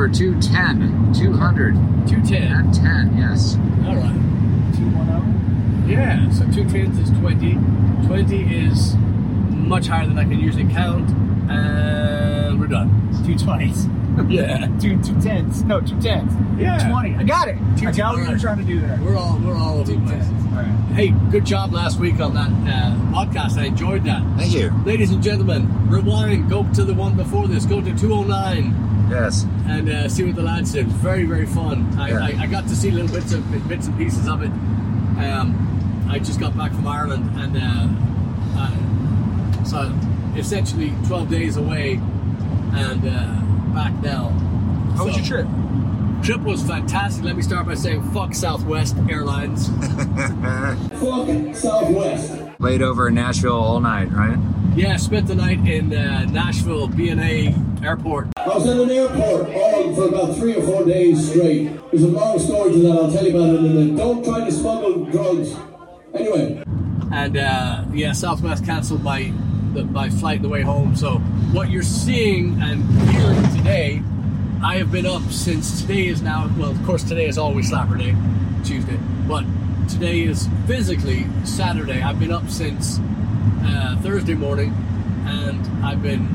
Number 210. 200. 210. And 10, yes. All right. 210? Yeah, so 2 tenths is 20. 20 is much higher than I can usually count. And we're done. Two twenties. Yeah. Two two. No, two tenths. Yeah. Twenty. I got it. Two I got what you alright. were trying to do there. We're all we're all over the place. All right. Hey, good job last week on that uh, podcast. I enjoyed that. Thank you. Ladies and gentlemen, rewind. Go to the one before this. Go to 209. Yes. and uh, see what the lads did. Very, very fun. I, Yeah. I, I got to see little bits of bits and pieces of it. Um, I just got back from Ireland, and uh, uh, so essentially 12 days away, and uh, back now. How was So, your trip? Trip was fantastic. Let me start by saying fuck Southwest Airlines. Fuck Southwest. Laid over in Nashville all night, right? yeah, spent the night in uh, Nashville BNA Airport. I was in an airport all for about three or four days straight. There's a long story to that, I'll tell you about it in a minute. Don't try to smuggle drugs. Anyway, and uh, yeah, Southwest cancelled my the, my flight the way home. So what you're seeing and hearing today, I have been up since today is now. Well, of course, today is always Slapper Day, Tuesday, but today is physically Saturday. I've been up since uh, Thursday morning, and I've been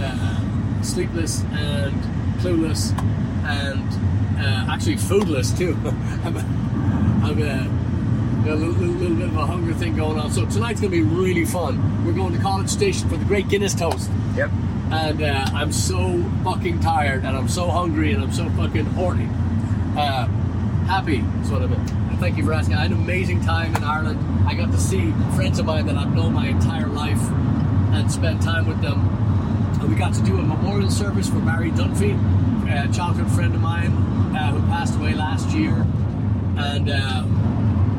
uh, sleepless and clueless and uh, actually foodless too. I'm, I'm uh, a little, little, little bit of a hunger thing going on. So tonight's going to be really fun. We're going to College Station for the Great Guinness Toast. Yep. And uh, I'm so fucking tired and I'm so hungry and I'm so fucking horny. Uh, happy is what I meant. And Thank you for asking. I had an amazing time in Ireland. I got to see friends of mine that I've known my entire life and spend time with them. We got to do a memorial service for Barry Dunphy, a childhood friend of mine uh, who passed away last year. And uh,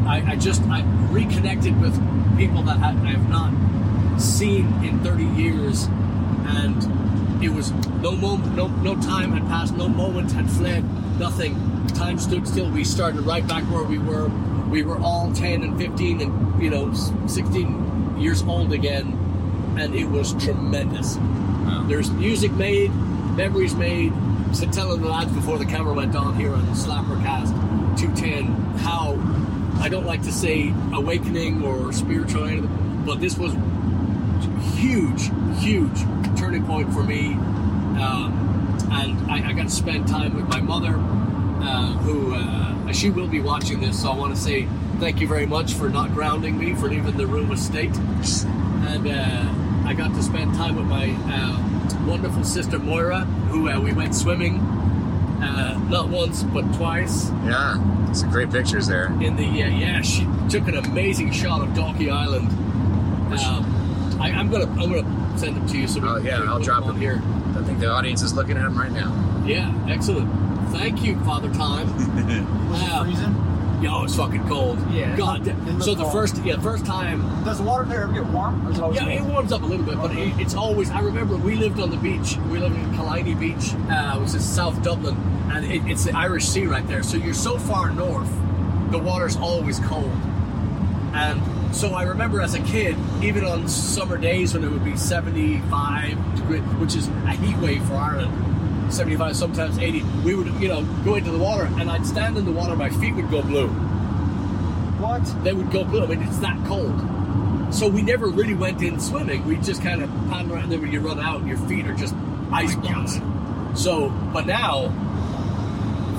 I, I just I reconnected with people that I, I have not seen in 30 years, and it was no moment, no no time had passed, no moment had fled, nothing. Time stood still. We started right back where we were. We were all 10 and 15 and you know 16 years old again, and it was tremendous. There's music made, memories made. So telling the lads before the camera went on here on Slappercast 210 how I don't like to say awakening or spiritual, but this was huge, huge turning point for me. Um, and I, I got to spend time with my mother, uh, who uh, she will be watching this. So I want to say thank you very much for not grounding me, for leaving the room of state. And uh, I got to spend time with my uh, wonderful sister Moira, who uh, we went swimming uh, not once but twice Yeah. Some great pictures there. in the uh, yeah she took an amazing shot of Dalkey Island. Um, I, I'm gonna I'm gonna send them to you. So Oh, yeah, I'll drop on them. here. I think the audience is looking at them right now. Yeah, excellent. Thank you, Father Time. Was Wow. Yo, it's fucking cold. Yeah, God. looked so the cold. first yeah first time Does the water there ever get warm? Or is it always Yeah, it warms up a little bit, but it, it's always. I remember we lived on the beach. We lived in Killiney Beach, uh, which is South Dublin, and it, it's the Irish Sea right there. So you're so far north, the water's always cold. And so I remember as a kid, even on summer days when it would be 75 degrees, which is a heat wave for Ireland, 75, sometimes 80, we would, you know, go into the water, and I'd stand in the water, my feet would go blue What? they would go blue. I mean, it's that cold. So we never really went in swimming. We just kind of paddled around. And then when you run out, your feet are just ice balls. So, but now,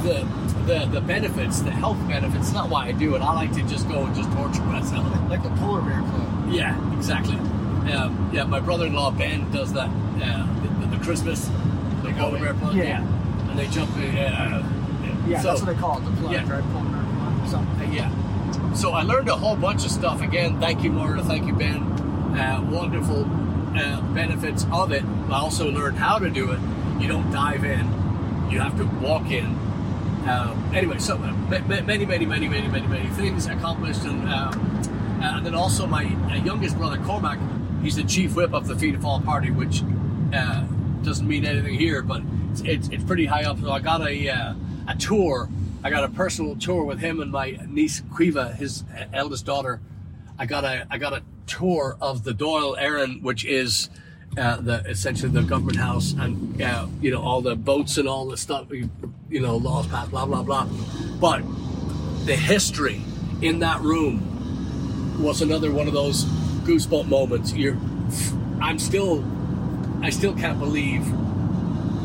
the the the benefits, the health benefits. It's not why I do it. I like to just go and just torture myself. Like the polar bear club. Yeah, exactly. Um, yeah, my brother-in-law Ben does that. Uh, the, the Christmas, go there, plug, Yeah. and they jump in. Uh, Yeah, so- that's what they call it, the plunge, Yeah. right? Bear plunge. Something. uh, yeah. So I learned a whole bunch of stuff. Again, thank you, Maura. Thank you, Ben. Uh, wonderful uh, benefits of it, I also learned how to do it. You don't dive in; you have to walk in. Um, anyway, so uh, ma- ma- many, many, many, many, many, many things accomplished, and um, and then also my uh, youngest brother Cormac, he's the chief whip of the Fianna Fáil party, which uh, doesn't mean anything here, but it's, it's, it's pretty high up. So I got a uh, a tour. I got a personal tour with him and my niece Quiva, his eldest daughter. I got a I got a tour of the Dáil Éireann, which is uh, the essentially the government house, and uh, you know all the boats and all the stuff, you, know, laws passed, blah blah blah. But the history in that room was another one of those goosebump moments. You're, I'm still, I still can't believe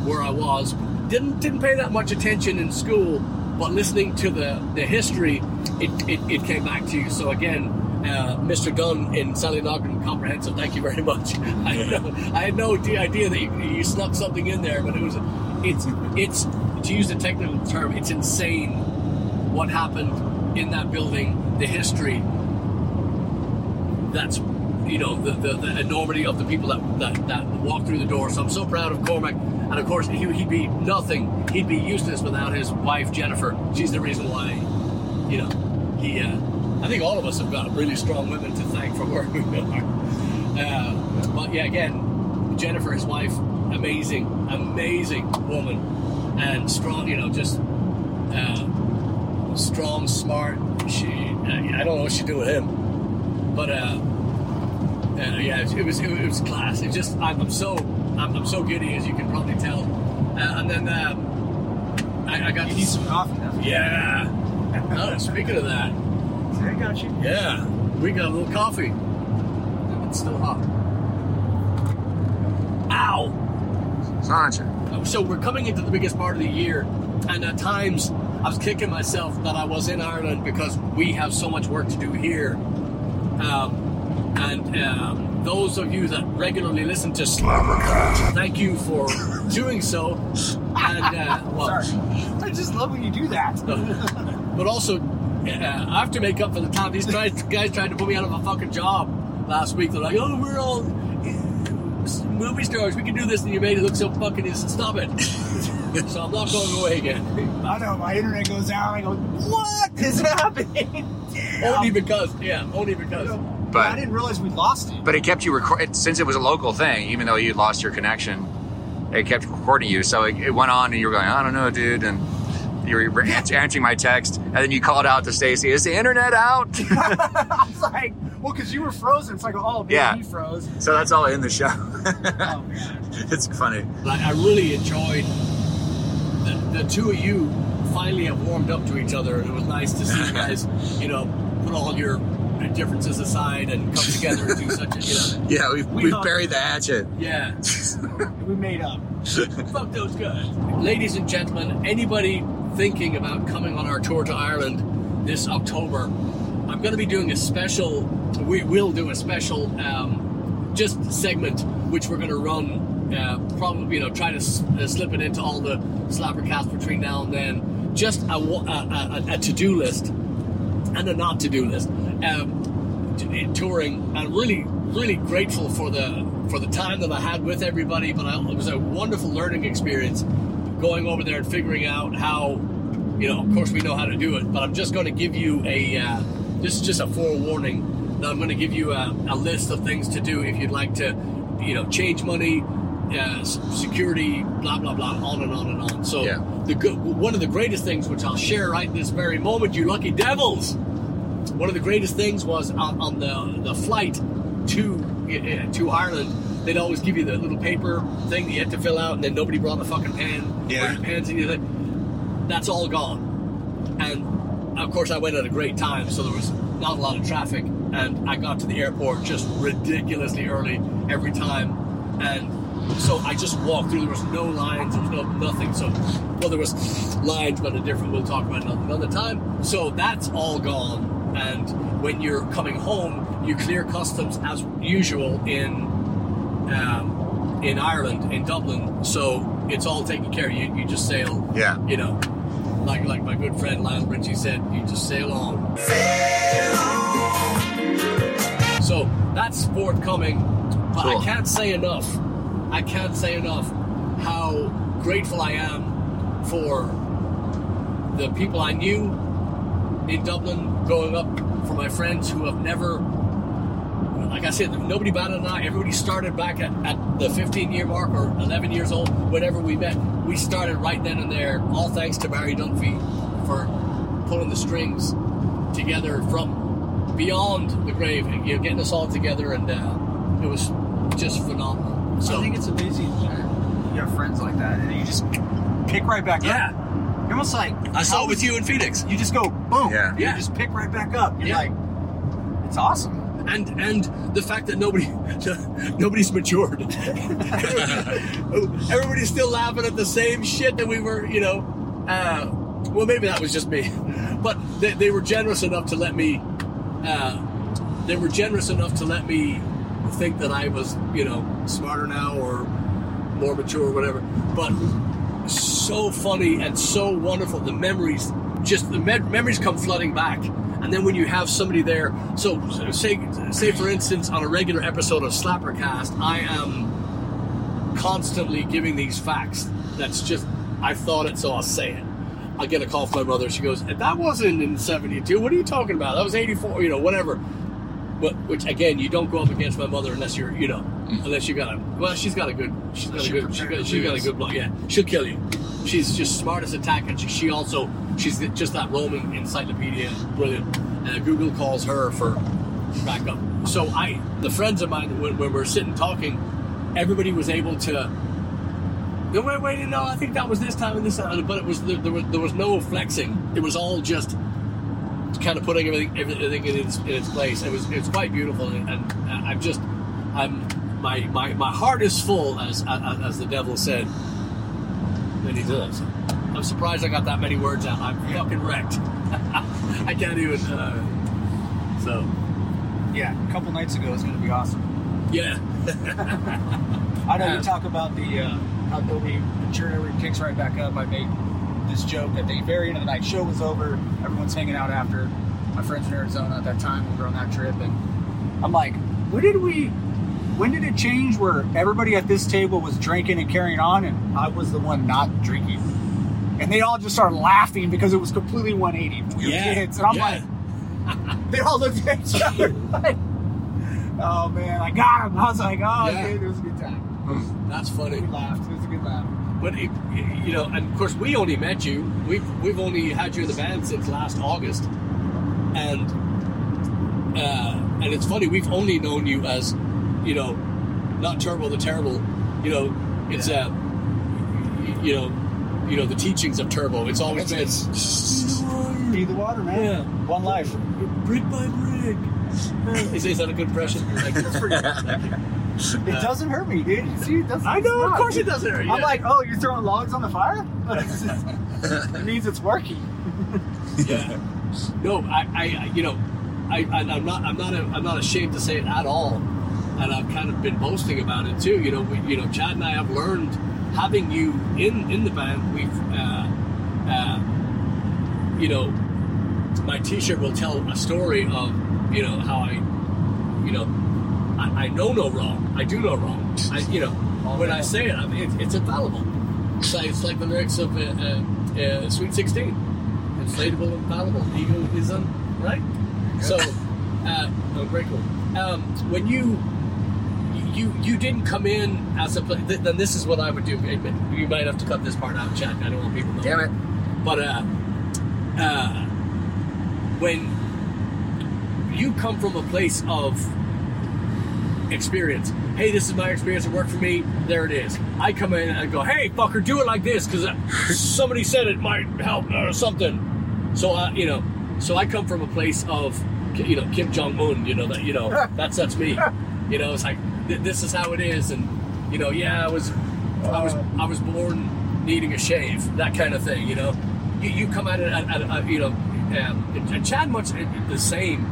where I was. Didn't didn't pay that much attention in school, but listening to the the history, it it, it came back to you. So again. Uh, Mr. Dunn in Sallynoggin Comprehensive, thank you very much. I, I had no idea that you, you snuck something in there, but it was, it's, it's, to use the technical term, it's insane what happened in that building, the history. That's, you know, the, the, the enormity of the people that, that, that walked through the door. So I'm so proud of Cormac. And of course, he, he'd be nothing. He'd be useless without his wife, Jennifer. She's the reason why, you know, he, uh, I think all of us have got really strong women to thank for where we are. Uh, but yeah, again, Jennifer, his wife, amazing, amazing woman, and strong. You know, just uh, strong, smart. She, uh, I don't know what she'd do with him, but uh, uh, yeah, it was it was class. It just I'm, I'm so I'm, I'm so giddy as you can probably tell. Uh, and then um, I, I got You to need some coffee now. yeah. Oh, speaking of that, I got you. yeah, we got a little coffee. It's still hot. Ow! Sláinte. So we're coming into the biggest part of the year, and at times I was kicking myself that I was in Ireland because we have so much work to do here. Um, and um, those of you that regularly listen to Slobbercast, thank you for doing so. And uh, well, Sorry. I just love when you do that. but also uh, I have to make up for the time. These guys, guys tried to put me out of a fucking job last week. They're like, "Oh, we're all uh, movie stars. We can do this," and you made it look so fucking. easy. Stop it. so I'm not going away again. I know, my internet goes out. I go, what is happening? only because, yeah, only because. But I didn't realize we lost it. But it kept you recording since it was a local thing, even though you lost your connection. It kept recording you, so it, it went on, and you were going, "I don't know, dude," and you were answer, answering my text, and then you called out to Stacy, "Is the internet out?" I was like, well, because you were frozen. It's like, oh, maybe Yeah. he froze. so that's all in the show. Oh, man. it's funny. Like, I really enjoyed the, the two of you finally have warmed up to each other, and it was nice to see you guys, you know, put all your differences aside and come together and do such a, you know, Yeah, we've, We we've buried the hatchet. yeah. We made up. Fuck those guys. Ladies and gentlemen, anybody thinking about coming on our tour to Ireland this October, I'm going to be doing a special, we will do a special um, just segment which we're going to run, uh, probably, you know, try to s- uh, slip it into all the slapper Slappercast between now and then. Just a, a, a, a to do list and a not to do list. Um, t- in touring, and really, really grateful for the for the time that I had with everybody. But I, it was a wonderful learning experience going over there and figuring out how, you know, of course we know how to do it. But I'm just going to give you a uh, this is just a forewarning that I'm going to give you a, a list of things to do if you'd like to, you know, change money. Uh, security, blah blah blah, on and on and on. So Yeah. The good, one of the greatest things, which I'll share right this very moment, you lucky devils, one of the greatest things was on, on the the flight to uh, to Ireland. They'd always give you the little paper thing that you had to fill out, and then nobody brought a fucking pen. Yeah. pens and anything. That's all gone. And of course, I went at a great time, so there was not a lot of traffic, and I got to the airport just ridiculously early every time, and so I just walked through. There was no lines. There was no nothing. So, well, there was lines, but a different. We'll talk about another time. So that's all gone. And when you're coming home, you clear customs as usual in um, in Ireland, in Dublin. So it's all taken care of. You you just sail. Yeah. You know, like like my good friend Lionel Richie said, you just sail on. So that's forthcoming. But Cool. I can't say enough. I can't say enough how grateful I am for the people I knew in Dublin growing up, for my friends who have never, like I said, nobody batted an eye. Everybody started back at, at the 15 year mark or 11 years old, whenever we met. We started right then and there, all thanks to Barry Dunphy for pulling the strings together from beyond the grave, you know, getting us all together, and uh, it was just phenomenal. So I think it's amazing you have friends like that, and you just pick right back yeah, up. Yeah, you're almost like I saw it with you in Phoenix. You just go boom. Yeah. You Yeah. just pick right back up. You're Yeah. like, it's awesome. and and the fact that nobody nobody's matured everybody's still laughing at the same shit that we were you know uh, well maybe that was just me but they, they were generous enough to let me uh, they were generous enough to let me think that I was you know smarter now or more mature or whatever but so funny and so wonderful. The memories, just the me- memories come flooding back. And then when you have somebody there, so say, say for instance, on a regular episode of Slappercast, I am constantly giving these facts. That's just, I thought it, so I'll say it. I get a call from my mother. She goes, "That wasn't in '72. What are you talking about? That was '84. You know, whatever." But which again, you don't go up against my mother unless you're, you know, unless you got a. Well, she's got a good. She's got a good. prepared got, to she's got a lose. good block. Yeah, she'll kill you. She's just smart as a tack, and she, she also she's just that roaming encyclopedia. Brilliant. Uh, Google calls her for backup. So I, the friends of mine, when, when we're sitting talking, everybody was able to. No, wait, wait, no, I think that was this time and this time, but it was there, there was there was no flexing. It was all just kind of putting everything everything in its, in its place. It was it's quite beautiful, and, and I'm just I'm my my my heart is full, as as, the devil said. And he does. I'm surprised I got that many words out. I'm fucking wrecked. I can't even. Uh, so Yeah, a couple nights ago it's going to be awesome. yeah, I know you talk about the uh, how nobody mature, kicks right back up. I made this joke at the very end of the night. Show was over. Everyone's hanging out after. My friends in Arizona at that time. We were on that trip, and I'm like, when did we? When did it change where everybody at this table was drinking and carrying on, and I was the one not drinking? And they all just started laughing because it was completely 180 we were Yeah, kids. And I'm yeah. like, they all looked at each other like, oh man, I got him. I was like, oh, Yeah. dude, it was a good time. that's funny. We laughed. It was a good laugh. But it, you know, and of course, we only met you. We've we've only had you in the band since last August, and uh, and it's funny. We've only known you as, you know, not Turbo the Terrible. You know, it's uh, you know, you know the teachings of Turbo. It's always been Feed the water, man. Yeah. One life. brick by brick. Is, is that a good impression? Like, it's It doesn't hurt me, dude. You See, it doesn't. I know, of course it doesn't hurt. I'm like, oh, you're throwing logs on the fire? it means it's working. yeah. No, I, I, you know, I, I, I'm not, I'm not, I'm not ashamed to say it at all, and I've kind of been boasting about it too. You know, we, you know, Chad and I have learned having you in in the band. We've, uh, uh, you know, my T-shirt will tell a story of, you know, how I, you know, I, I know no wrong. I do no wrong. I, you know, when I say it, I mean, it, it's infallible. It's like, it's like the lyrics of uh, uh, uh, Sweet Sixteen inflatable, infallible. Ego is un, right? So, uh, oh, very cool. Um, when you you you didn't come in as a th- then this is what I would do. You might have to cut this part out, Chad. I don't want people to know. Damn it. But uh, uh, when you come from a place of experience, hey, this is my experience. It worked for me. There it is. I come in and go, hey, fucker, do it like this because somebody said it might help or something. So I, you know, so I come from a place of, you know, Kim Jong Un. You know that, you know, that's that's me. You know, it's like th- this is how it is, and you know, yeah, I was, I was, I was born needing a shave, that kind of thing. You know, you, you come at it, at, at, at, you know, um, and Chad much the same.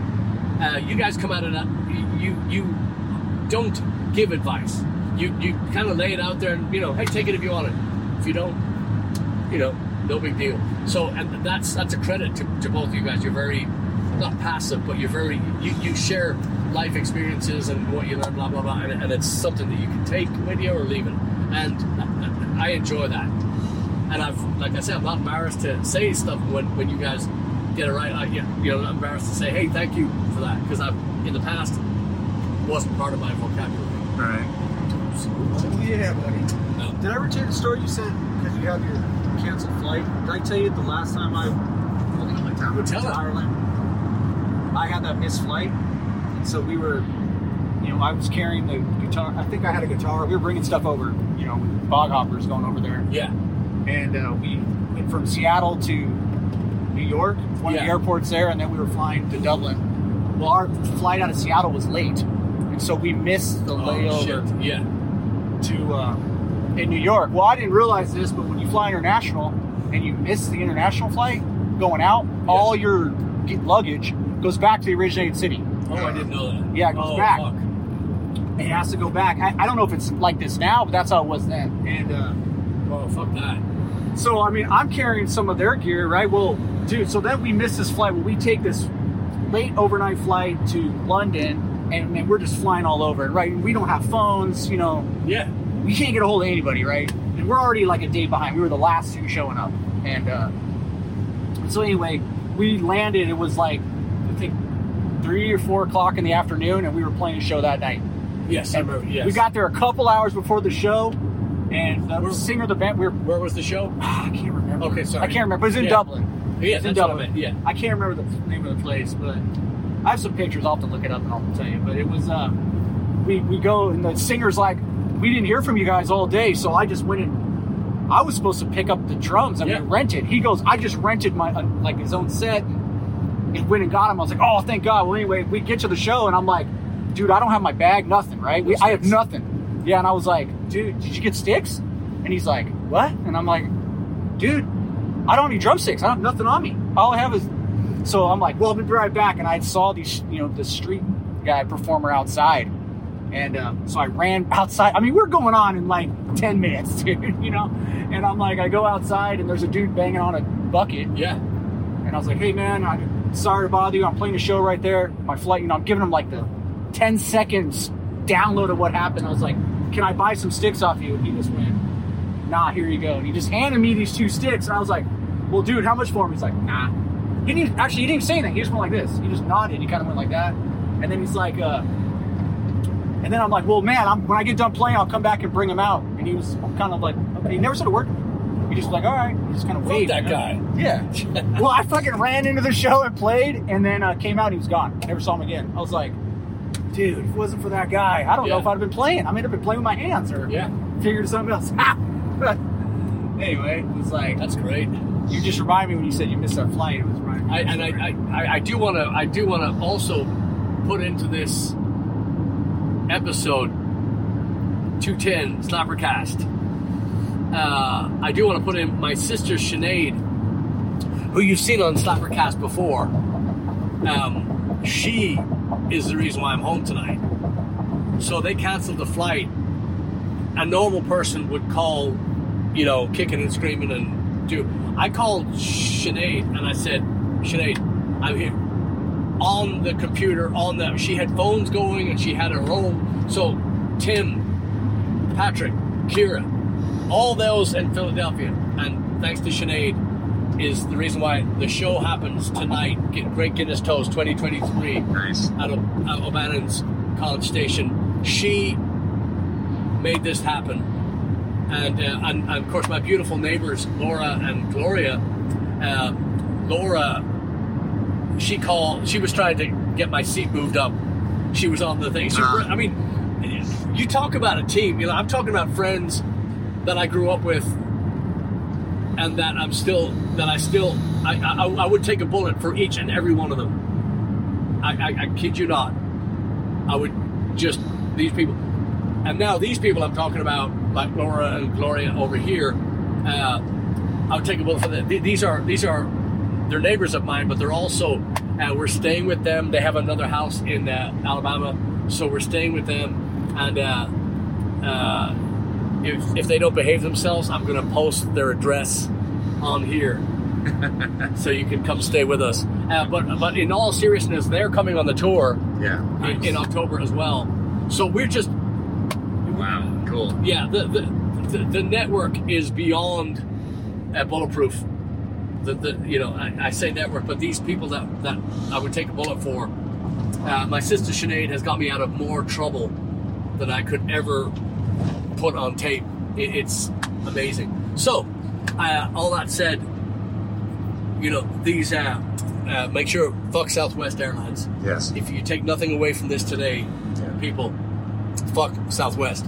Uh, you guys come at it, at, you you don't give advice. You you kind of lay it out there, and you know, hey, take it if you want it. If you don't, you know, no big deal. So, and that's that's a credit to, to both of you guys. You're very not passive, but you're very you, you share life experiences and what you learn, blah blah blah, and, and it's something that you can take with you or leave it. And I, enjoy that. And I've, like I said, I'm not embarrassed to say stuff when, when you guys get it right. I, you know, I'm embarrassed to say, hey, thank you for that, because I've in the past wasn't part of my vocabulary. Right. Oh, yeah, buddy. No. Did I ever tell you the story you said because you have your canceled flight? Did I tell you the last time I holding up my tablet Tell to it. Ireland? I had that missed flight, and so we were, you know, I was carrying the guitar. I think I had a guitar. We were bringing stuff over, you know, with bog hoppers going over there, Yeah. and uh, we went from Seattle to New York, one of the airports there, and then we were flying to Dublin. Well, our flight out of Seattle was late, and so we missed the Oh layover shit. Yeah. to uh, in New York. Well, I didn't realize this, but when you fly international and you miss the international flight going out, all your luggage goes back to the originating city. Oh, I didn't know that. Yeah, it goes oh, back. Fuck. It has to go back. I, I don't know if it's like this now, but that's how it was then. And uh, Oh, fuck that. so, I mean, I'm carrying some of their gear, right? Well, dude, so then we miss this flight. Well, we take this late overnight flight to London, and, and we're just flying all over, right? We don't have phones, you know. Yeah. we can't get a hold of anybody, right? And we're already like a day behind. We were the last two showing up, and uh, so anyway, we landed. It was like I think three or four o'clock in the afternoon, and we were playing a show that night. Yes, I remember. Yes. We got there a couple hours before the show, and the Where- singer of the band. We were Where was the show? I can't remember. Okay, sorry. I can't remember. It was in Yeah. Dublin. Yeah, in that's what I Dublin. Yeah. I can't remember the name of the place, but I have some pictures. I'll have to look it up and I'll tell you. But it was, uh, we, we go, and the singer's like, we didn't hear from you guys all day, so I just went and I was supposed to pick up the drums and Yeah. we rented. He goes, I just rented my, uh, like his own set and, went and got him. I was like, oh, thank God. Well, anyway, we get to the show and I'm like, dude, I don't have my bag, nothing, right? We, I have nothing. Yeah, and I was like, dude, did you get sticks? And he's like, what? And I'm like, dude, I don't have any drumsticks. I don't have nothing on me. All I have is. So I'm like, well, I'll be right back. And I saw these, you know, the street guy performer outside. And uh, so I ran outside. I mean, we're going on in like 10 minutes, dude, you know? And I'm like, I go outside and there's a dude banging on a bucket. Yeah. And I was like, hey, man, I'm sorry to bother you. I'm playing a show right there. My flight, you know, I'm giving him like the 10 seconds download of what happened. I was like, can I buy some sticks off you? And he just went, nah, here you go. And he just handed me these two sticks. And I was like, well, dude, how much for them? He's like, nah. He didn't, actually, he didn't say anything. He just went like this. He just nodded. He kind of went like that. And then he's like, uh, and then I'm like, well, man, I'm, when I get done playing, I'll come back and bring him out. And he was kind of like, okay. He never said a word. He just was like, all right. He just kind of waved. that guy. Yeah. well, I fucking ran into the show and played, and then uh, came out and he was gone. Never saw him again. I was like, dude, if it wasn't for that guy, I don't know if I'd have been playing. I might have been playing with my hands or Yeah. figured something else out. But anyway, it was like, That's great. You just remind me when you said you missed our flight. It was right. I, and I, I, I, do want to I do want to also put into this episode 210 Slappercast. Uh, I do want to put in my sister Sinead, who you've seen on Slappercast before. Um, she is the reason why I'm home tonight. So they canceled the flight. A normal person would call, you know, kicking and screaming and do. I called Sinead and I said, Sinead, I'm here. On the computer, on the she had phones going and she had her own. So Tim, Patrick, Kira, all those in Philadelphia, and thanks to Sinead, is the reason why the show happens tonight. Get Great Guinness Toast 2023 Nice. out of out of O'Bannon's College Station. She made this happen, and, uh, and and of course my beautiful neighbors Laura and Gloria. Uh, Laura, she called. She was trying to get my seat moved up. She was on the thing. She, Ah. I mean, you talk about a team. You know, I'm talking about friends that I grew up with, and that I'm still that I still I I, I would take a bullet for each and every one of them. I, I, I kid you not. I would just these people, and now these people I'm talking about, like Laura and Gloria over here. Uh, I would take a bullet for them. These are these are they're neighbors of mine, but they're also uh, we're staying with them. They have another house in uh, Alabama, so we're staying with them. And uh, uh, if if they don't behave themselves, I'm going to post their address on here. so you can come stay with us. Uh, but but in all seriousness, they're coming on the tour Yeah. in, in October as well. So we're just Wow. Cool. yeah the the, the, the network is beyond uh, bulletproof. The, the you know I, I say network, but these people that that I would take a bullet for. Uh, my sister Sinead has got me out of more trouble than I could ever put on tape. It, it's amazing. So, uh, all that said, you know these. Uh, uh, make sure fuck Southwest Airlines. Yes. If you take nothing away from this today, people, fuck Southwest.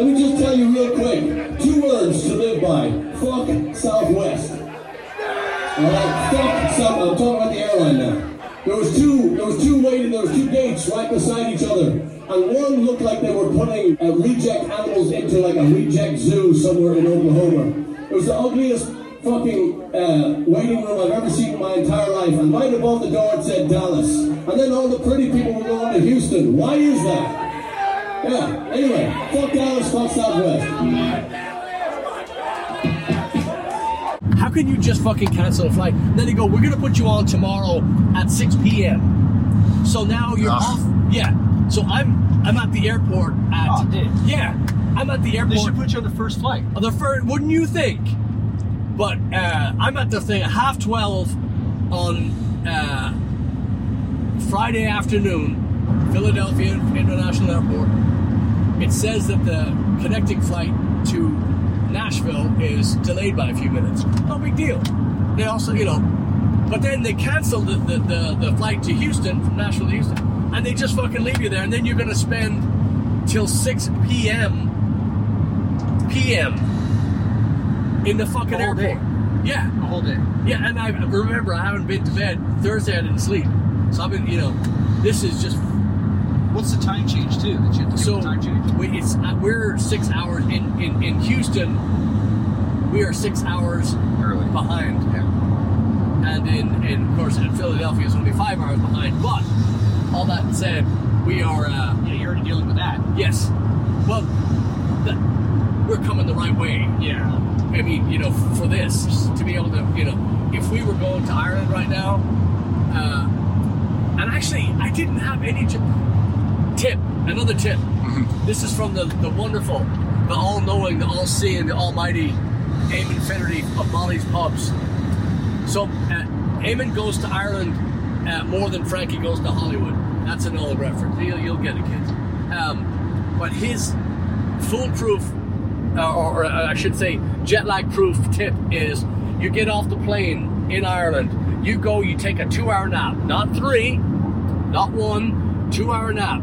Let me just tell you real quick. Two words to live by. Fuck Southwest. Alright, fuck South I'm talking about the airline now. There was two there was two waiting, there was two gates right beside each other. And one looked like they were putting uh, reject animals into like a reject zoo somewhere in Oklahoma. It was the ugliest fucking uh, waiting room I've ever seen in my entire life. And right above the door it said Dallas. And then all the pretty people were going to Houston. Why is that? Yeah, anyway, fuck Dallas, fuck Southwest. How can you just fucking cancel a flight? Then they go, we're gonna put you on tomorrow at 6 p.m. So now you're Ugh. off. Yeah. So I'm I'm at the airport at Oh, dude. yeah. I'm at the airport. They airport. should put you on the first flight. the first, wouldn't you think? But uh, I'm at the thing at half twelve on uh, Friday afternoon, Philadelphia International Airport. It says that the connecting flight to Nashville is delayed by a few minutes. No big deal. They also, you know, but then they canceled the, the, the, the flight to Houston from Nashville to Houston, and they just fucking leave you there, and then you're gonna spend till 6 p.m. p.m. in the fucking The airport. day. Yeah, The whole day. yeah, and I remember I haven't been to bed Thursday. I didn't sleep, so I've been, you know, this is just What's the time change too? That you have to do so. the time change. We, it's uh, we're six hours in, in in Houston. We are six hours Early. behind, Yeah. and in, in of course in Philadelphia it's going to be five hours behind. But all that said, we are uh, Yeah, you're already dealing with that. yes, well, we're coming the right way. Yeah. I mean, you know, for this to be able to, you know, if we were going to Ireland right now, uh, actually, I didn't have any tip. tip another tip. This is from the the wonderful, the all-knowing, the all-seeing, the almighty Eamon Finnerty of Molly's Pubs. So, uh, Eamon goes to Ireland uh, more than Frankie goes to Hollywood. That's an old reference. You'll, you'll get it, kids. Um, but his foolproof, uh, or, or I should say, jet lag proof tip is you get off the plane in Ireland, you go, you take a two hour nap, not three, not one, two hour nap.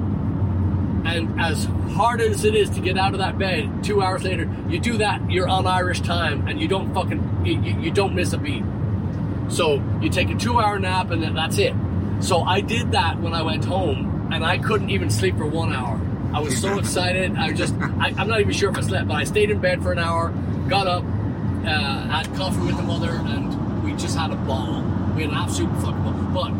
And as hard as it is to get out of that bed, two hours later, you do that, you're on Irish time, and you don't fucking, you, you don't miss a beat. So you take a two hour nap, and then that's it. So I did that when I went home, and I couldn't even sleep for one hour. I was so excited. I just, I, I'm not even sure if I slept, but I stayed in bed for an hour, got up, uh, had coffee with the mother, and we just had a ball. We had an absolute fucking ball. But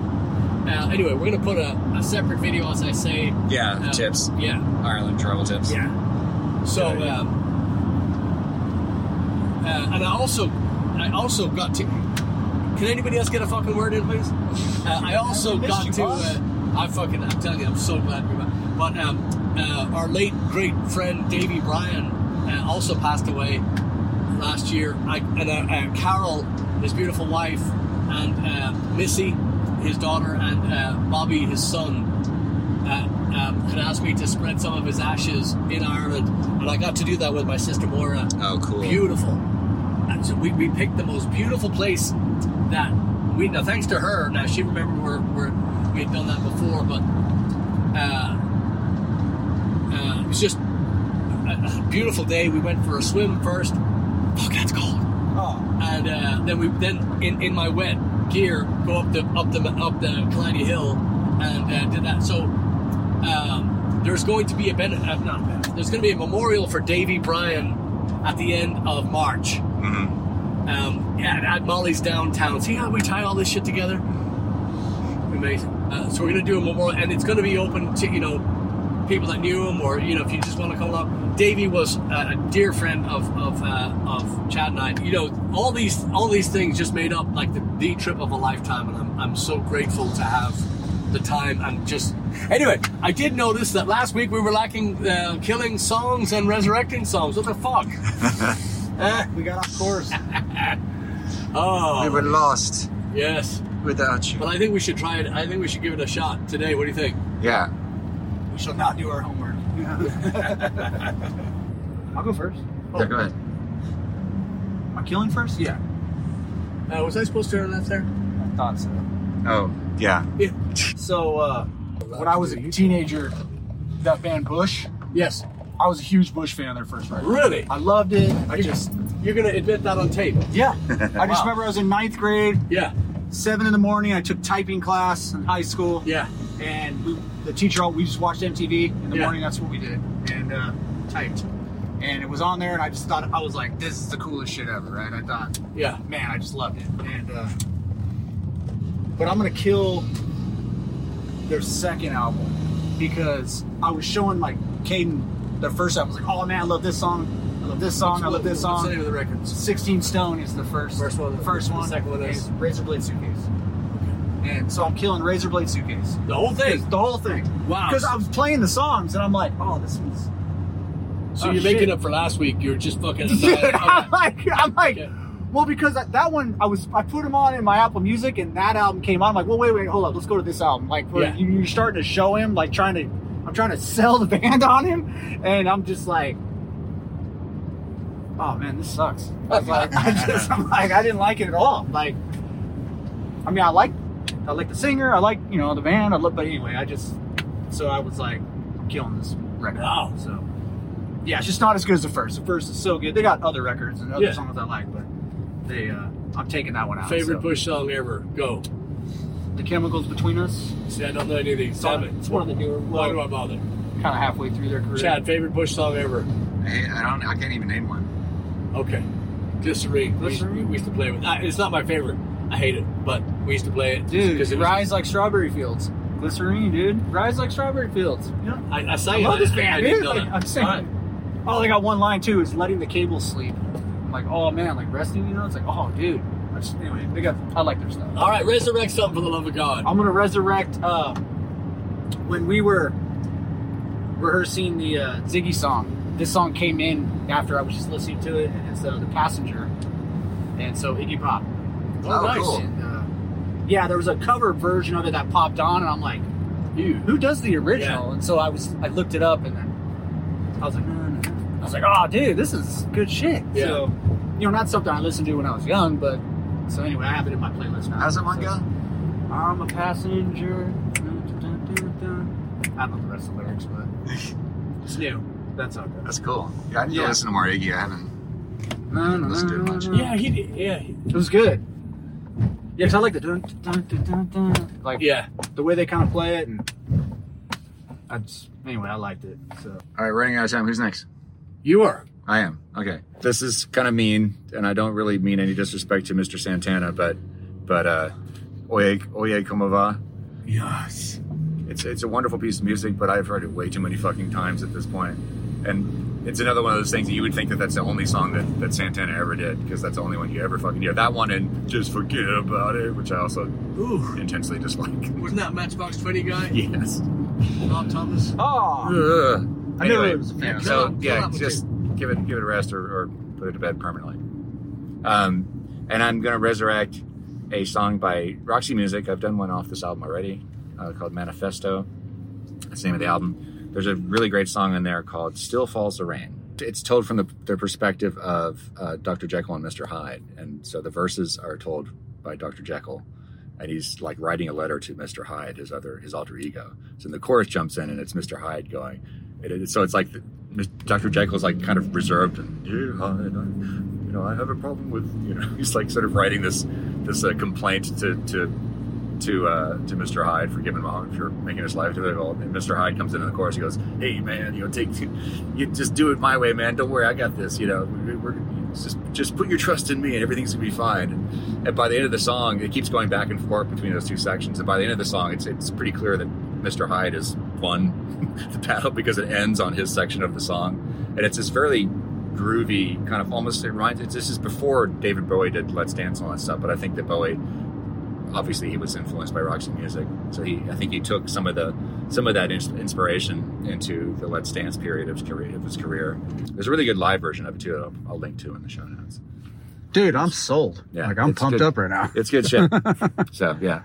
uh, anyway, we're gonna put a, a separate video, as I say. Yeah. uh, tips. Yeah. Ireland travel tips. Yeah. So, um, uh, and I also, I also got to. Can anybody else get a fucking word in, please? Uh, I also I got you, to. boss. Uh, I fucking. I'm telling you, I'm so glad we're back. But um, uh, our late great friend Davy Bryan uh, also passed away last year. I, and uh, uh, Carol, his beautiful wife, and uh, Missy, his daughter, and uh, Bobby, his son, uh, um, had asked me to spread some of his ashes in Ireland, and I got to do that with my sister Moira. Oh, cool. Beautiful. And so we, we picked the most beautiful place that we now thanks to her. Now she remembered where, where we had done that before, but uh, uh, it was just a, a beautiful day. We went for a swim first. Fuck, that's cold Oh. and uh, then we then in, in my wet gear go up the up the up the Killiney Hill and uh, did that. So um, there's going to be a ben- uh, not ben- there's going to be a memorial for Davy Bryan at the end of March. Mm-hmm. Um, at, at Molly's downtown. See how we tie all this shit together? Amazing. Uh, so we're going to do a memorial, and it's going to be open to you know people that knew him, or you know, if you just want to come along. Davey was a, a dear friend of of uh, of Chad and I. You know, all these all these things just made up like the, the trip of a lifetime, and I'm I'm so grateful to have the time and just anyway i did notice that last week we were lacking uh, killing songs and resurrecting songs what the fuck Eh, We got off course. oh We were lost yes without you. but i think we should try it i think we should give it a shot today what do you think Yeah. We shall not do our homework. I'll go first. Yeah, go ahead. Am I killing first? Yeah. uh, was i supposed to turn that there I thought so. Oh, yeah. yeah So uh, when I was a teenager, that band Bush, yes I was a huge Bush fan of their first record. really I loved it. I You- just you're gonna admit that on tape yeah. I just Wow. remember I was in ninth grade, yeah seven in the morning. I took typing class in high school. yeah and we, the teacher we just watched MTV in the Yeah. morning. That's what we did, and uh, typed. And it was on there, and I just thought I was like, "This is the coolest shit ever!" Right? I thought, yeah man, I just loved it. And uh, but I'm gonna kill their second album because I was showing like Caden their first album. I was like, "Oh man, I love this song. This song. I love this what's the song." name of the records 16 Stone is the first. First one. The first one. The second one is? Razor Blade Suitcase. And so I'm killing Razor Blade Suitcase. the whole thing The whole thing. Wow. Because I was playing the songs and I'm like, oh, this is. so oh, you're shit. making up for last week you're just fucking I'm like, I'm like, Okay. well, because that, that one I was I put them on in my Apple Music and that album came on. I'm like, well, wait, wait, hold up, let's go to this album. Like, Yeah. you're starting to show him, like, trying to, I'm trying to sell the band on him, and I'm just like, oh man, this sucks. I like, I just, I'm like, I didn't like it at all. Like, I mean, I like, I like the singer, I like, you know, the band, I look, but anyway, I just, so I was like, I'm killing this record. Wow. So. Yeah, it's just not as good as the first. The first is so good. They got other records and other Yeah. songs I like, but they uh I'm taking that one out. favorite so. Bush song ever go The chemicals between us. see I don't know any of these It's, damn it it's one of the newer why do I bother kind of halfway through their career. Chad, favorite Bush song ever? Hey, I don't. I can't even name one. Okay. Glycerine. We used, Glycerine? we used to play with. Uh, it's not my favorite. I hate it, but we used to play it Dude, because it rise like strawberry fields. Glycerine, dude. Rise like strawberry fields. Yeah. I, I I sang love it. this band, I dude. Like. I'm saying. All right. Oh, they got one line too. Is letting the cable sleep. I'm like, oh man, like resting. You know, it's like, oh dude. I just, anyway, they got. I like their stuff. All right, resurrect something for the love of God. I'm gonna resurrect uh, when we were rehearsing the uh, Ziggy song. This song came in after I was just listening to it, and it's uh, the Passenger, and so Iggy Pop. Oh, nice. cool. And, uh, yeah, there was a cover version of it that popped on, and I'm like, You. who does the original? Yeah. And so I was, I looked it up, and then I was like. I was like, oh, dude, this is good shit. Yeah. So, you know, not something I listened to when I was young, but so anyway, I have it in my playlist now. How's that one So- go? I'm a passenger. I don't know the rest of the lyrics, but it's new. That's how it goes. That's cool. Yeah, I need Yeah. to listen to more Iggy. I haven't. No, no, Listen to it no, much. no. Yeah, he did. Yeah. he- It was good. Yeah, because I like the dun, dun, dun, dun, dun, like Yeah. the way they kind of play it, and I just anyway, I liked it. So All right, running out of time. Who's next? You are. I am. Okay. This is kind of mean, and I don't really mean any disrespect to Mr. Santana, but but uh, Oye Oye Como Va. Yes. It's it's a wonderful piece of music, but I've heard it way too many fucking times at this point. And it's another one of those things that you would think that that's the only song that, that Santana ever did because that's the only one you ever fucking hear. That one and just forget about it, which I also Ooh. intensely dislike. Wasn't that Matchbox 20 guy? yes. Rob Thomas? oh, Ugh. I knew Anyway, it was a fan. yeah, Kill so it- yeah, that one just give it give it a rest or, or put it to bed permanently. Um, and I'm gonna resurrect a song by Roxy Music. I've done one off this album already uh, called Manifesto. That's the name of the album. There's a really great song in there called "Still Falls the Rain." It's told from the, the perspective of uh, Dr. Jekyll and Mr. Hyde, and so the verses are told by Dr. Jekyll, and he's like writing a letter to Mr. Hyde, his other his alter ego. So the chorus jumps in, and it's Mr. Hyde going. It, it- so it's like the, Dr. Jekyll's like kind of reserved and Hyde, I, you know, I have a problem with you know. He's like sort of writing this this uh, complaint to to to uh, to Mr. Hyde for giving him for making his life difficult. And Mr. Hyde comes into the chorus. He goes, "Hey man, you know, take you just do it my way, man. Don't worry, I got this. You know, we- we're just just put your trust in me, and everything's gonna be fine." And by the end of the song, it keeps going back and forth between those two sections. And by the end of the song, it's it's pretty clear that Mr. Hyde is won the battle because it ends on his section of the song, and it's this fairly groovy kind of almost it reminds. It's, this is before David Bowie did Let's Dance and all that stuff, but I think that Bowie obviously he was influenced by Roxy music, so he I think he took some of the some of that ins- inspiration into the Let's Dance period of his career. Of his career. There's a really good live version of it too. That I'll, I'll link to in the show notes. Dude, I'm sold. Yeah, like I'm pumped good. up right now. It's good shit. so yeah,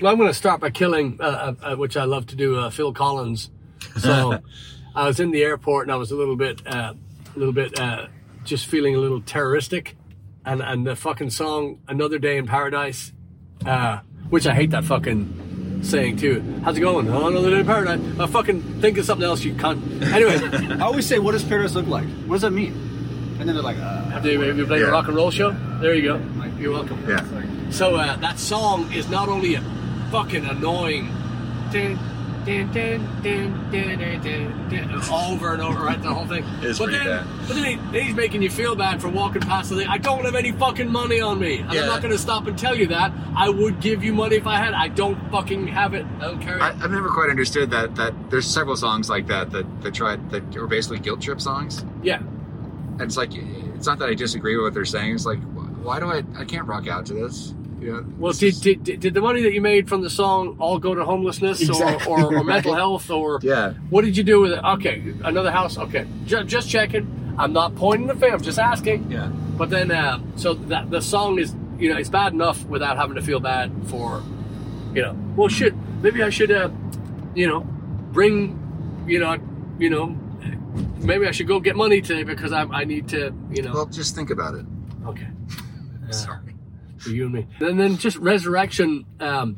Well, I'm going to start by killing, uh, uh, uh, which I love to do, uh, Phil Collins. So I was in the airport and I was a little bit, uh, a little bit, uh, just feeling a little terroristic. And, and the fucking song, Another Day in Paradise, uh, which I hate that fucking saying too. How's it going? Oh, another day in paradise. I fucking think of something else, you cunt. Anyway, I always say, "What does paradise look like?" What does that mean? And then they're like, uh, have you, you played Yeah. a rock and roll show? There you go. You're welcome. yeah. So uh, that song is not only a fucking annoying dun, dun, dun, dun, dun, dun, dun, dun, over and over, right? The whole thing. It's but pretty then, bad. but then, he, he's making you feel bad for walking past the thing. I don't have any fucking money on me. And Yeah. I'm not going to stop and tell you that. I would give you money if I had. I don't fucking have it. I don't carry I, it. I've never quite understood that. That there's several songs like that that that tried that are basically guilt trip songs. yeah. And it's like it's not that I disagree with what they're saying. It's like why do I I can't rock out to this? Well, did, did, did, the money that you made from the song all go to homelessness Exactly, or, or, or mental health or Yeah. what did you do with it? Okay, another house. Okay, just, just checking. I'm not pointing the finger. I'm just asking. Yeah. But then, uh, so that the song is, you know, it's bad enough without having to feel bad for, you know, well, shit, maybe I should, uh, you know, bring, you know, you know, maybe I should go get money today because I, I need to, you know. Well, just think about it. okay. Sorry. For you and me. And then just resurrection, um,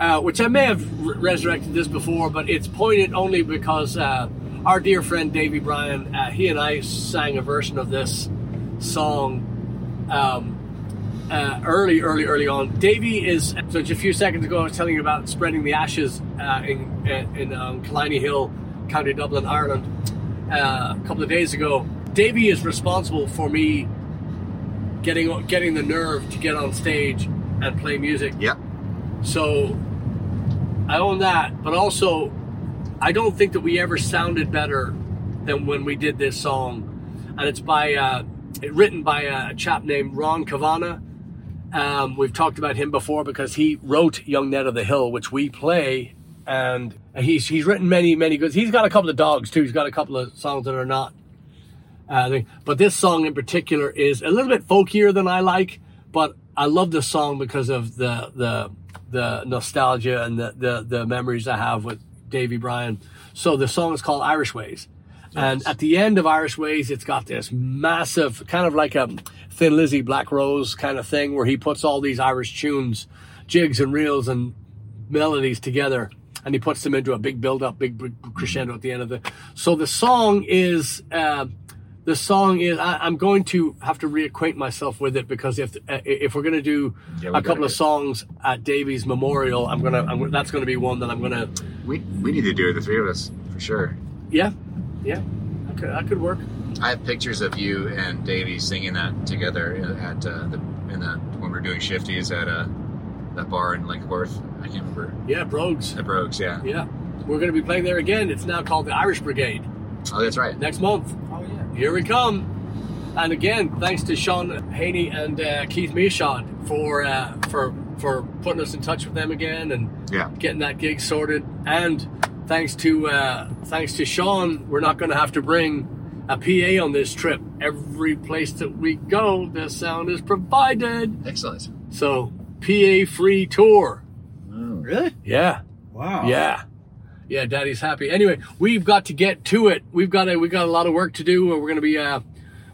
uh, which I may have re- resurrected this before, but it's pointed only because uh, our dear friend Davy Bryan, uh, he and I sang a version of this song um, uh, early, early, early on. Davy is so just a few seconds ago. I was telling you about spreading the ashes uh, in in um, Killiney Hill, County Dublin, Ireland. Uh, a couple of days ago, Davy is responsible for me getting getting the nerve to get on stage and play music. Yep. So I own that, but also I don't think that we ever sounded better than when we did this song, and it's by uh, written by a chap named Ron Kavana. Um, we've talked about him before because he wrote "Young Ned of the Hill," which we play, and he's he's written many many good. He's got a couple of dogs too. He's got a couple of songs that are not uh. But this song in particular is a little bit folkier than I like, but I love this song because of the the the nostalgia and the the, the memories I have with Davy Bryan. So the song is called Irish Ways. And at the end of Irish Ways, it's got this massive, kind of like a Thin Lizzy Black Rose kind of thing, where he puts all these Irish tunes, jigs and reels and melodies together, and he puts them into a big build up, big, big crescendo at the end of it. So the song is, uh, the song is. I, I'm going to have to reacquaint myself with it because if uh, if we're going to do Yeah, we a couple of songs at Davy's Memorial, I'm gonna. I'm, that's going to be one that I'm gonna. We we need to do it, the three of us for sure. Yeah, yeah, that could, that could work. I have pictures of you and Davey singing that together at uh, the in the when we are doing shifties at uh, that bar in Lakeworth. I can't remember Yeah, Brogues. at Brogues. Yeah. Yeah, we're going to be playing there again. It's now called the Irish Brigade. Oh, that's right. next month. Oh yeah. Here we come. And again, thanks to Sean Haney and uh, Keith Michaud for uh, for for putting us in touch with them again and Yeah. getting that gig sorted. And thanks to uh, thanks to Sean, we're not going to have to bring a PA on this trip. Every place that we go, the sound is provided. Excellent. So PA free tour. Really? Yeah. Wow. Yeah. Yeah, Daddy's happy. Anyway, we've got to get to it. We've got a we've got a lot of work to do. We're gonna be uh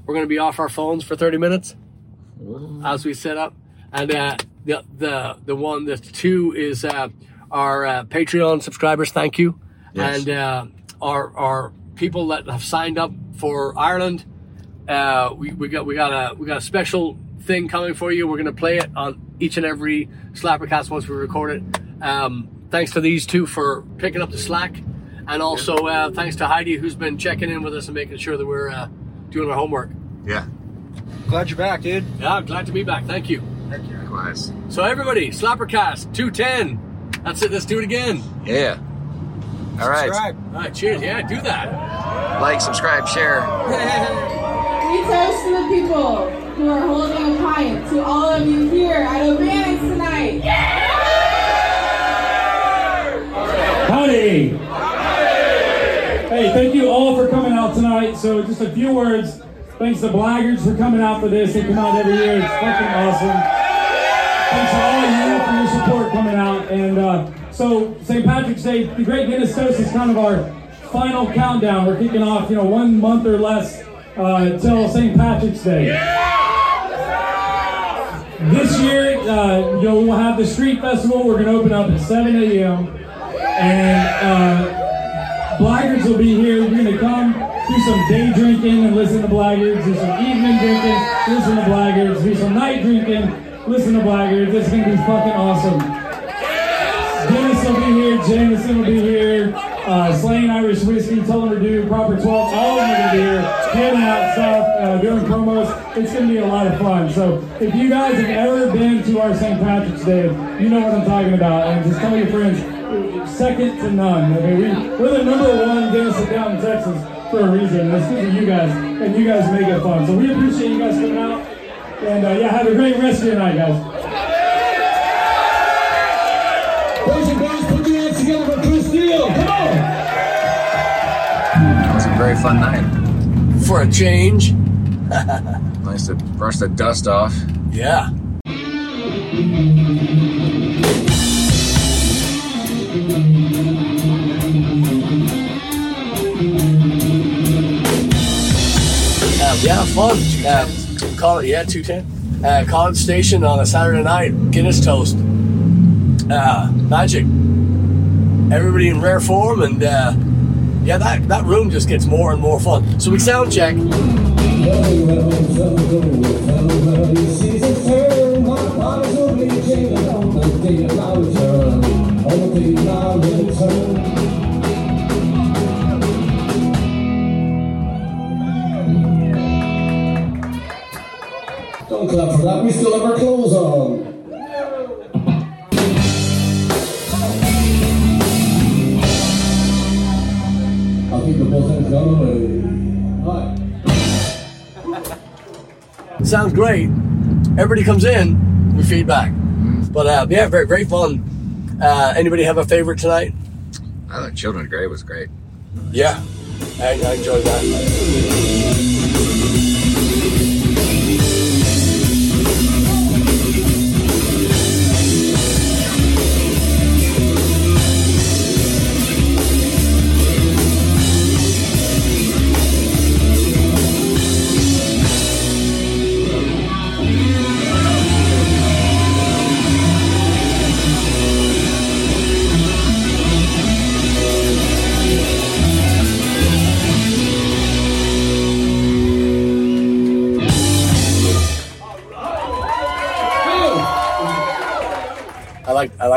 we're gonna be off our phones for 30 minutes as we set up. And uh the the the one the two is uh our uh, Patreon subscribers, thank you. Yes. And uh our our people that have signed up for Ireland. Uh we, we got we got a we got a special thing coming for you. We're gonna play it on each and every Slappercast once we record it. Um thanks to these two for picking up the slack. And also uh, thanks to Heidi who's been checking in with us and making sure that we're uh, doing our homework. Yeah. Glad you're back, dude. Yeah, I'm glad to be back. Thank you. Thank you. Likewise. So everybody, Slappercast 210. That's it. Let's do it again. Yeah. All right. Subscribe. All right, cheers. Yeah, do that. Like, subscribe, share. We toast to the people who are holding a pint to all of you here at O'Brien tonight. Howdy! Hey, thank you all for coming out tonight. So, just a few words. Thanks to Blaggards for coming out for this. They come out every year. It's fucking awesome. Thanks to all of you for your support coming out. And uh, so, St. Patrick's Day, the Great Guinness Toast is kind of our final countdown. We're kicking off, you know, one month or less uh, till St. Patrick's Day. This year, uh, you know, we'll have the street festival. We're going to open up at 7 a.m. And uh, will be here. We're going to come do some day drinking and listen to Blaggards, do some evening drinking, listen to Blaggards, do some night drinking, listen to Blaggards. It's going to be fucking awesome. Dennis will be here, Jameson will be here, uh, Slane Irish Whiskey, Tullamore Dew, Proper 12, all of them to be here, handing out stuff, uh, doing promos. It's going to be a lot of fun. So if you guys have ever been to our St. Patrick's Day, you know what I'm talking about. And just tell your friends, second to none. I mean, we, we're the number one Guinness down in Texas for a reason. And it's because of you guys, and you guys make it fun. So we appreciate you guys coming out. And uh, yeah, have a great rest of your night, guys. Boys and girls, put your hands together for Chris Steele. Come on! It was a very fun night. For a change. Nice to brush the dust off. Yeah. Yeah, fun. Um, call it, yeah, 210. Uh, College Station on a Saturday night, Guinness toast. Uh, magic. Everybody in rare form, and uh, yeah, that, that room just gets more and more fun. So we sound check. Don't for that. We still have our clothes on. I'll keep the both ends on the. Hi. sounds great. Everybody comes in, with feedback. But uh, yeah, very very fun. Uh, anybody have a favorite tonight? I thought Children of Grey was great. Yeah, I, I enjoyed that.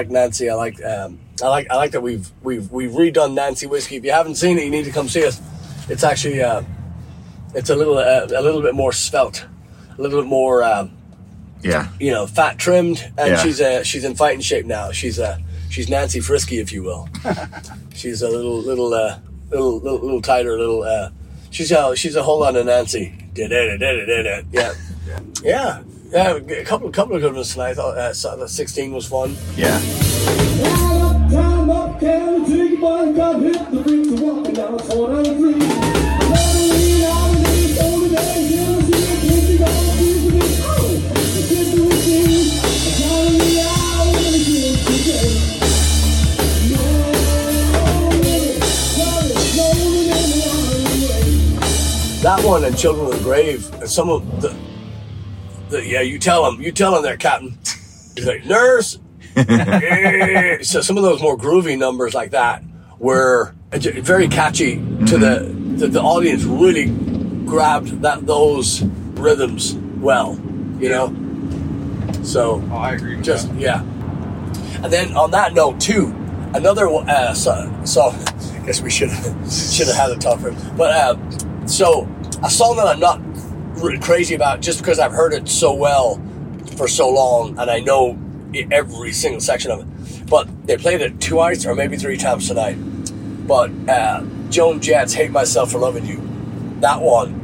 Like Nancy. I like um, I like I like that we've we've we've redone Nancy whiskey. If you haven't seen it, you need to come see us. It's actually uh, it's a little uh, a little bit more svelte, a little bit more um, Yeah. you know fat trimmed, and Yeah. she's uh, she's in fighting shape now. She's uh, she's Nancy Frisky, if you will. she's a little little uh, little little, little tighter, little. Uh, she's a she's a whole lot of Nancy. Yeah, yeah, yeah. A couple couple of good ones tonight. I thought uh, so- the sixteen was fun. Yeah. Line up, time up, can take your body, got hit the bricks of walking down 493. Halloween, holidays, only days, never see it, can't you go, see it, it's it's just a routine. I'm counting the hours, and it's just today. That one and Children of the Grave. And some of the yeah, you tell them, you tell them there, Captain. He's like nurse. Yeah. so some of those more groovy numbers like that were very catchy to the the, the audience. Really grabbed that those rhythms well, you know. So Oh, I agree. With just that. yeah. And then on that note too, another uh, so, so I guess we should should have had a tougher. But uh, so a song that I'm not crazy about just because I've heard it so well for so long and I know every single section of it. But they played it twice or maybe three times tonight. but uh, Joan Jett's "Hate Myself for Loving You," that one.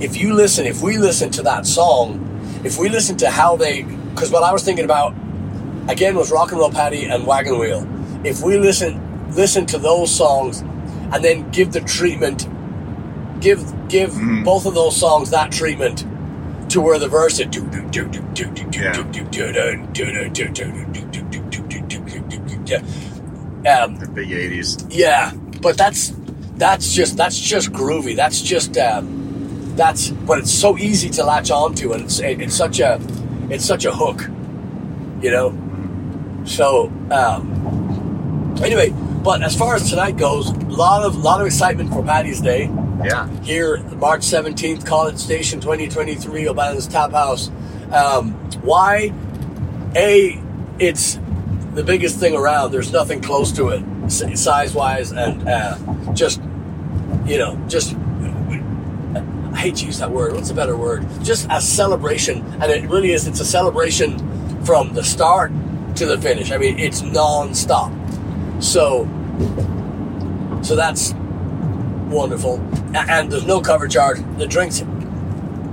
If you listen, if we listen to that song, if we listen to how they, because what I was thinking about again was Rock and Roll Patty and Wagon Wheel. If we listen listen to those songs and then give the treatment, give give mm. both of those songs that treatment to where the verse is. Yeah. Um, the big eighties. Yeah, but that's that's just that's just groovy. That's just um, that's but it's so easy to latch onto, and it's it, it's such a it's such a hook, you know. Mm-hmm. So um, anyway, but as far as tonight goes, a lot of lot of excitement for Patty's Day Yeah. here, March 17th, College Station 2023, O'Bannon's Tap House. Um, why? A, it's the biggest thing around. There's nothing close to it, size wise, and uh, just, you know, just. I hate to use that word. What's a better word? Just a celebration, and it really is. It's a celebration from the start to the finish. I mean, it's non-stop. So, so that's wonderful. And there's no cover charge. The drinks.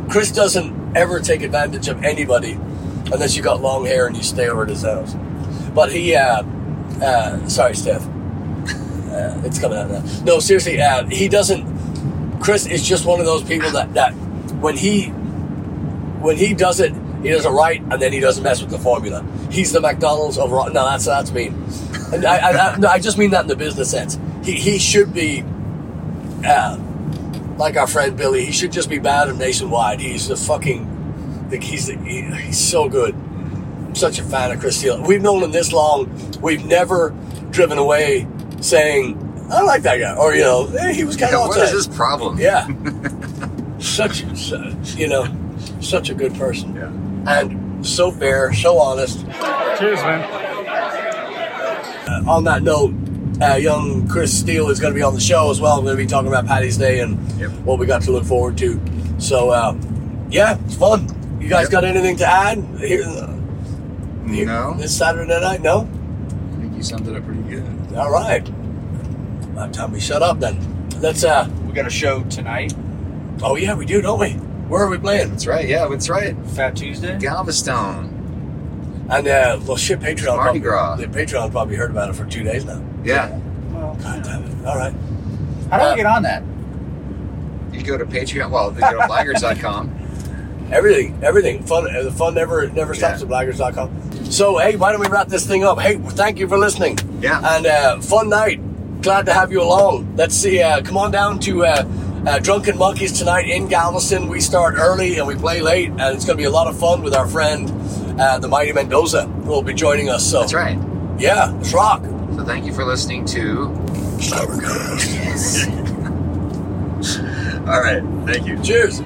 Chris doesn't ever take advantage of anybody unless you got long hair and you stay over at his house. But he, uh, uh, sorry, Steph. Uh, it's coming out now. No, seriously, uh, he doesn't. Chris is just one of those people that, that when he when he does it, he does it right, and then he doesn't mess with the formula. He's the McDonald's of. No, that's that's mean. And I, I, I, no, I just mean that in the business sense. He he should be, uh, like our friend Billy. He should just be bad and nationwide. He's the fucking, like he's he, he's so good. I'm such a fan of Chris Steele. We've known him this long. We've never driven away saying, "I don't like that guy," or you know, "Hey, he was kind Yeah, of what is his problem? yeah. such, su- you know, such a good person. Yeah. And so fair, so honest. Cheers, man. Uh, on that note, uh, young Chris Steele is going to be on the show as well. I'm going to be talking about Patty's Day and Yep. what we got to look forward to. So, uh, yeah, it's fun. You guys Yep. got anything to add here, here No. this Saturday night? No? I think you summed it up pretty good. All right. About time we shut up then. Let's, uh, We got a show tonight, oh yeah, we do, don't we? Where are we playing? That's right. Yeah, that's right. Fat Tuesday. Galveston. And, uh, well, shit, Patreon. Mardi probably- Gras. The Patreon probably heard about it for two days now. Yeah. Well, God damn it. All right. how do Uh, I get on that? You go to Patreon. Well, you go to blaggards.com. Everything, everything. Fun. uh, The fun never never stops Yeah. at blaggards.com. So, hey, why don't we wrap this thing up? Hey, thank you for listening. Yeah. And uh, fun night. Glad to have you along. Let's see. Uh, come on down to uh, uh, Drunken Monkeys tonight in Galveston. We start early and we play late, and it's going to be a lot of fun with our friend, uh, the Mighty Mendoza, who will be joining us. So, That's right. Yeah, let's rock. So thank you for listening to. All right. Thank you. Cheers.